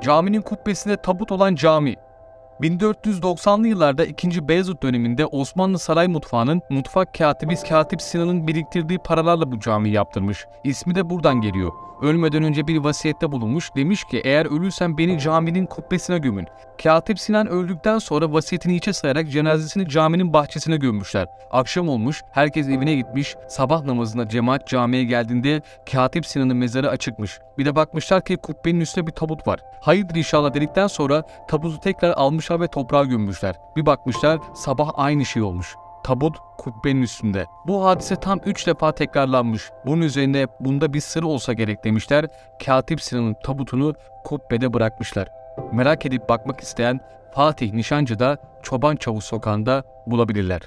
Caminin kubbesinde tabut olan cami. 1490'lı yıllarda 2. Beyazıt döneminde Osmanlı saray mutfağının mutfak katibi Katip Sinan'ın biriktirdiği paralarla bu camiyi yaptırmış. İsmi de buradan geliyor. Ölmeden önce bir vasiyette bulunmuş. Demiş ki eğer ölürsem beni caminin kubbesine gömün. Katip Sinan öldükten sonra vasiyetini içe sayarak cenazesini caminin bahçesine gömmüşler. Akşam olmuş, herkes evine gitmiş. Sabah namazına cemaat camiye geldiğinde Katip Sinan'ın mezarı açıkmış. Bir de bakmışlar ki kubbenin üstünde bir tabut var. Hayırdır inşallah dedikten sonra tabutu tekrar almışlar ve toprağa gömmüşler. Bir bakmışlar sabah aynı şey olmuş. Tabut kubbenin üstünde. Bu hadise tam 3 defa tekrarlanmış. Bunun üzerine bunda bir sır olsa gerek demişler. Katip Sinan'ın tabutunu kubbede bırakmışlar. Merak edip bakmak isteyen Fatih Nişancı'da Çoban Çavuş Sokağı'nda bulabilirler.